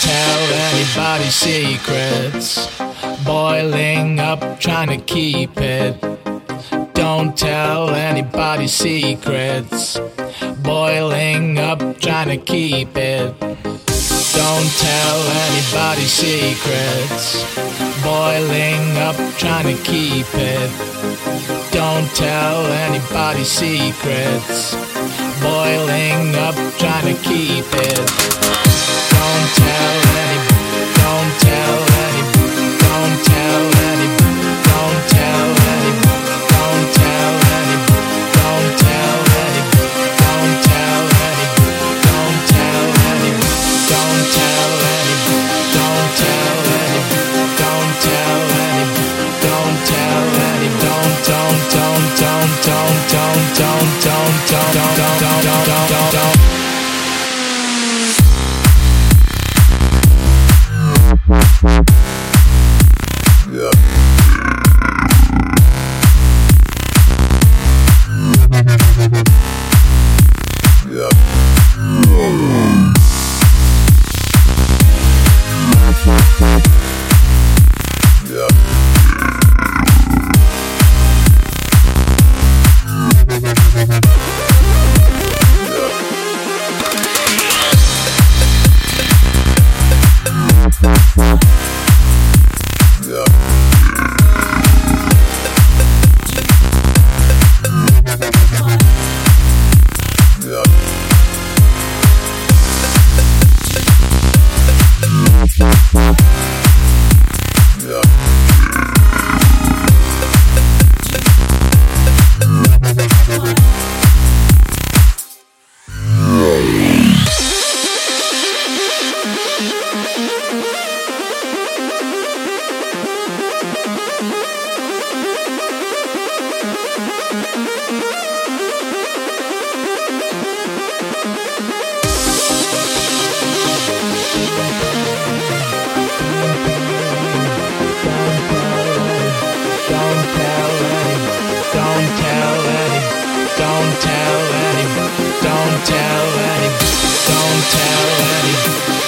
tell anybody secrets. Boiling up, trying to keep it. Don't tell anybody secrets. Boiling up, trying to keep it. Don't tell anybody secrets. Boiling up, trying to keep it. Don't tell anybody secrets. Boiling up, trying to keep it. Thank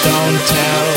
Don't tell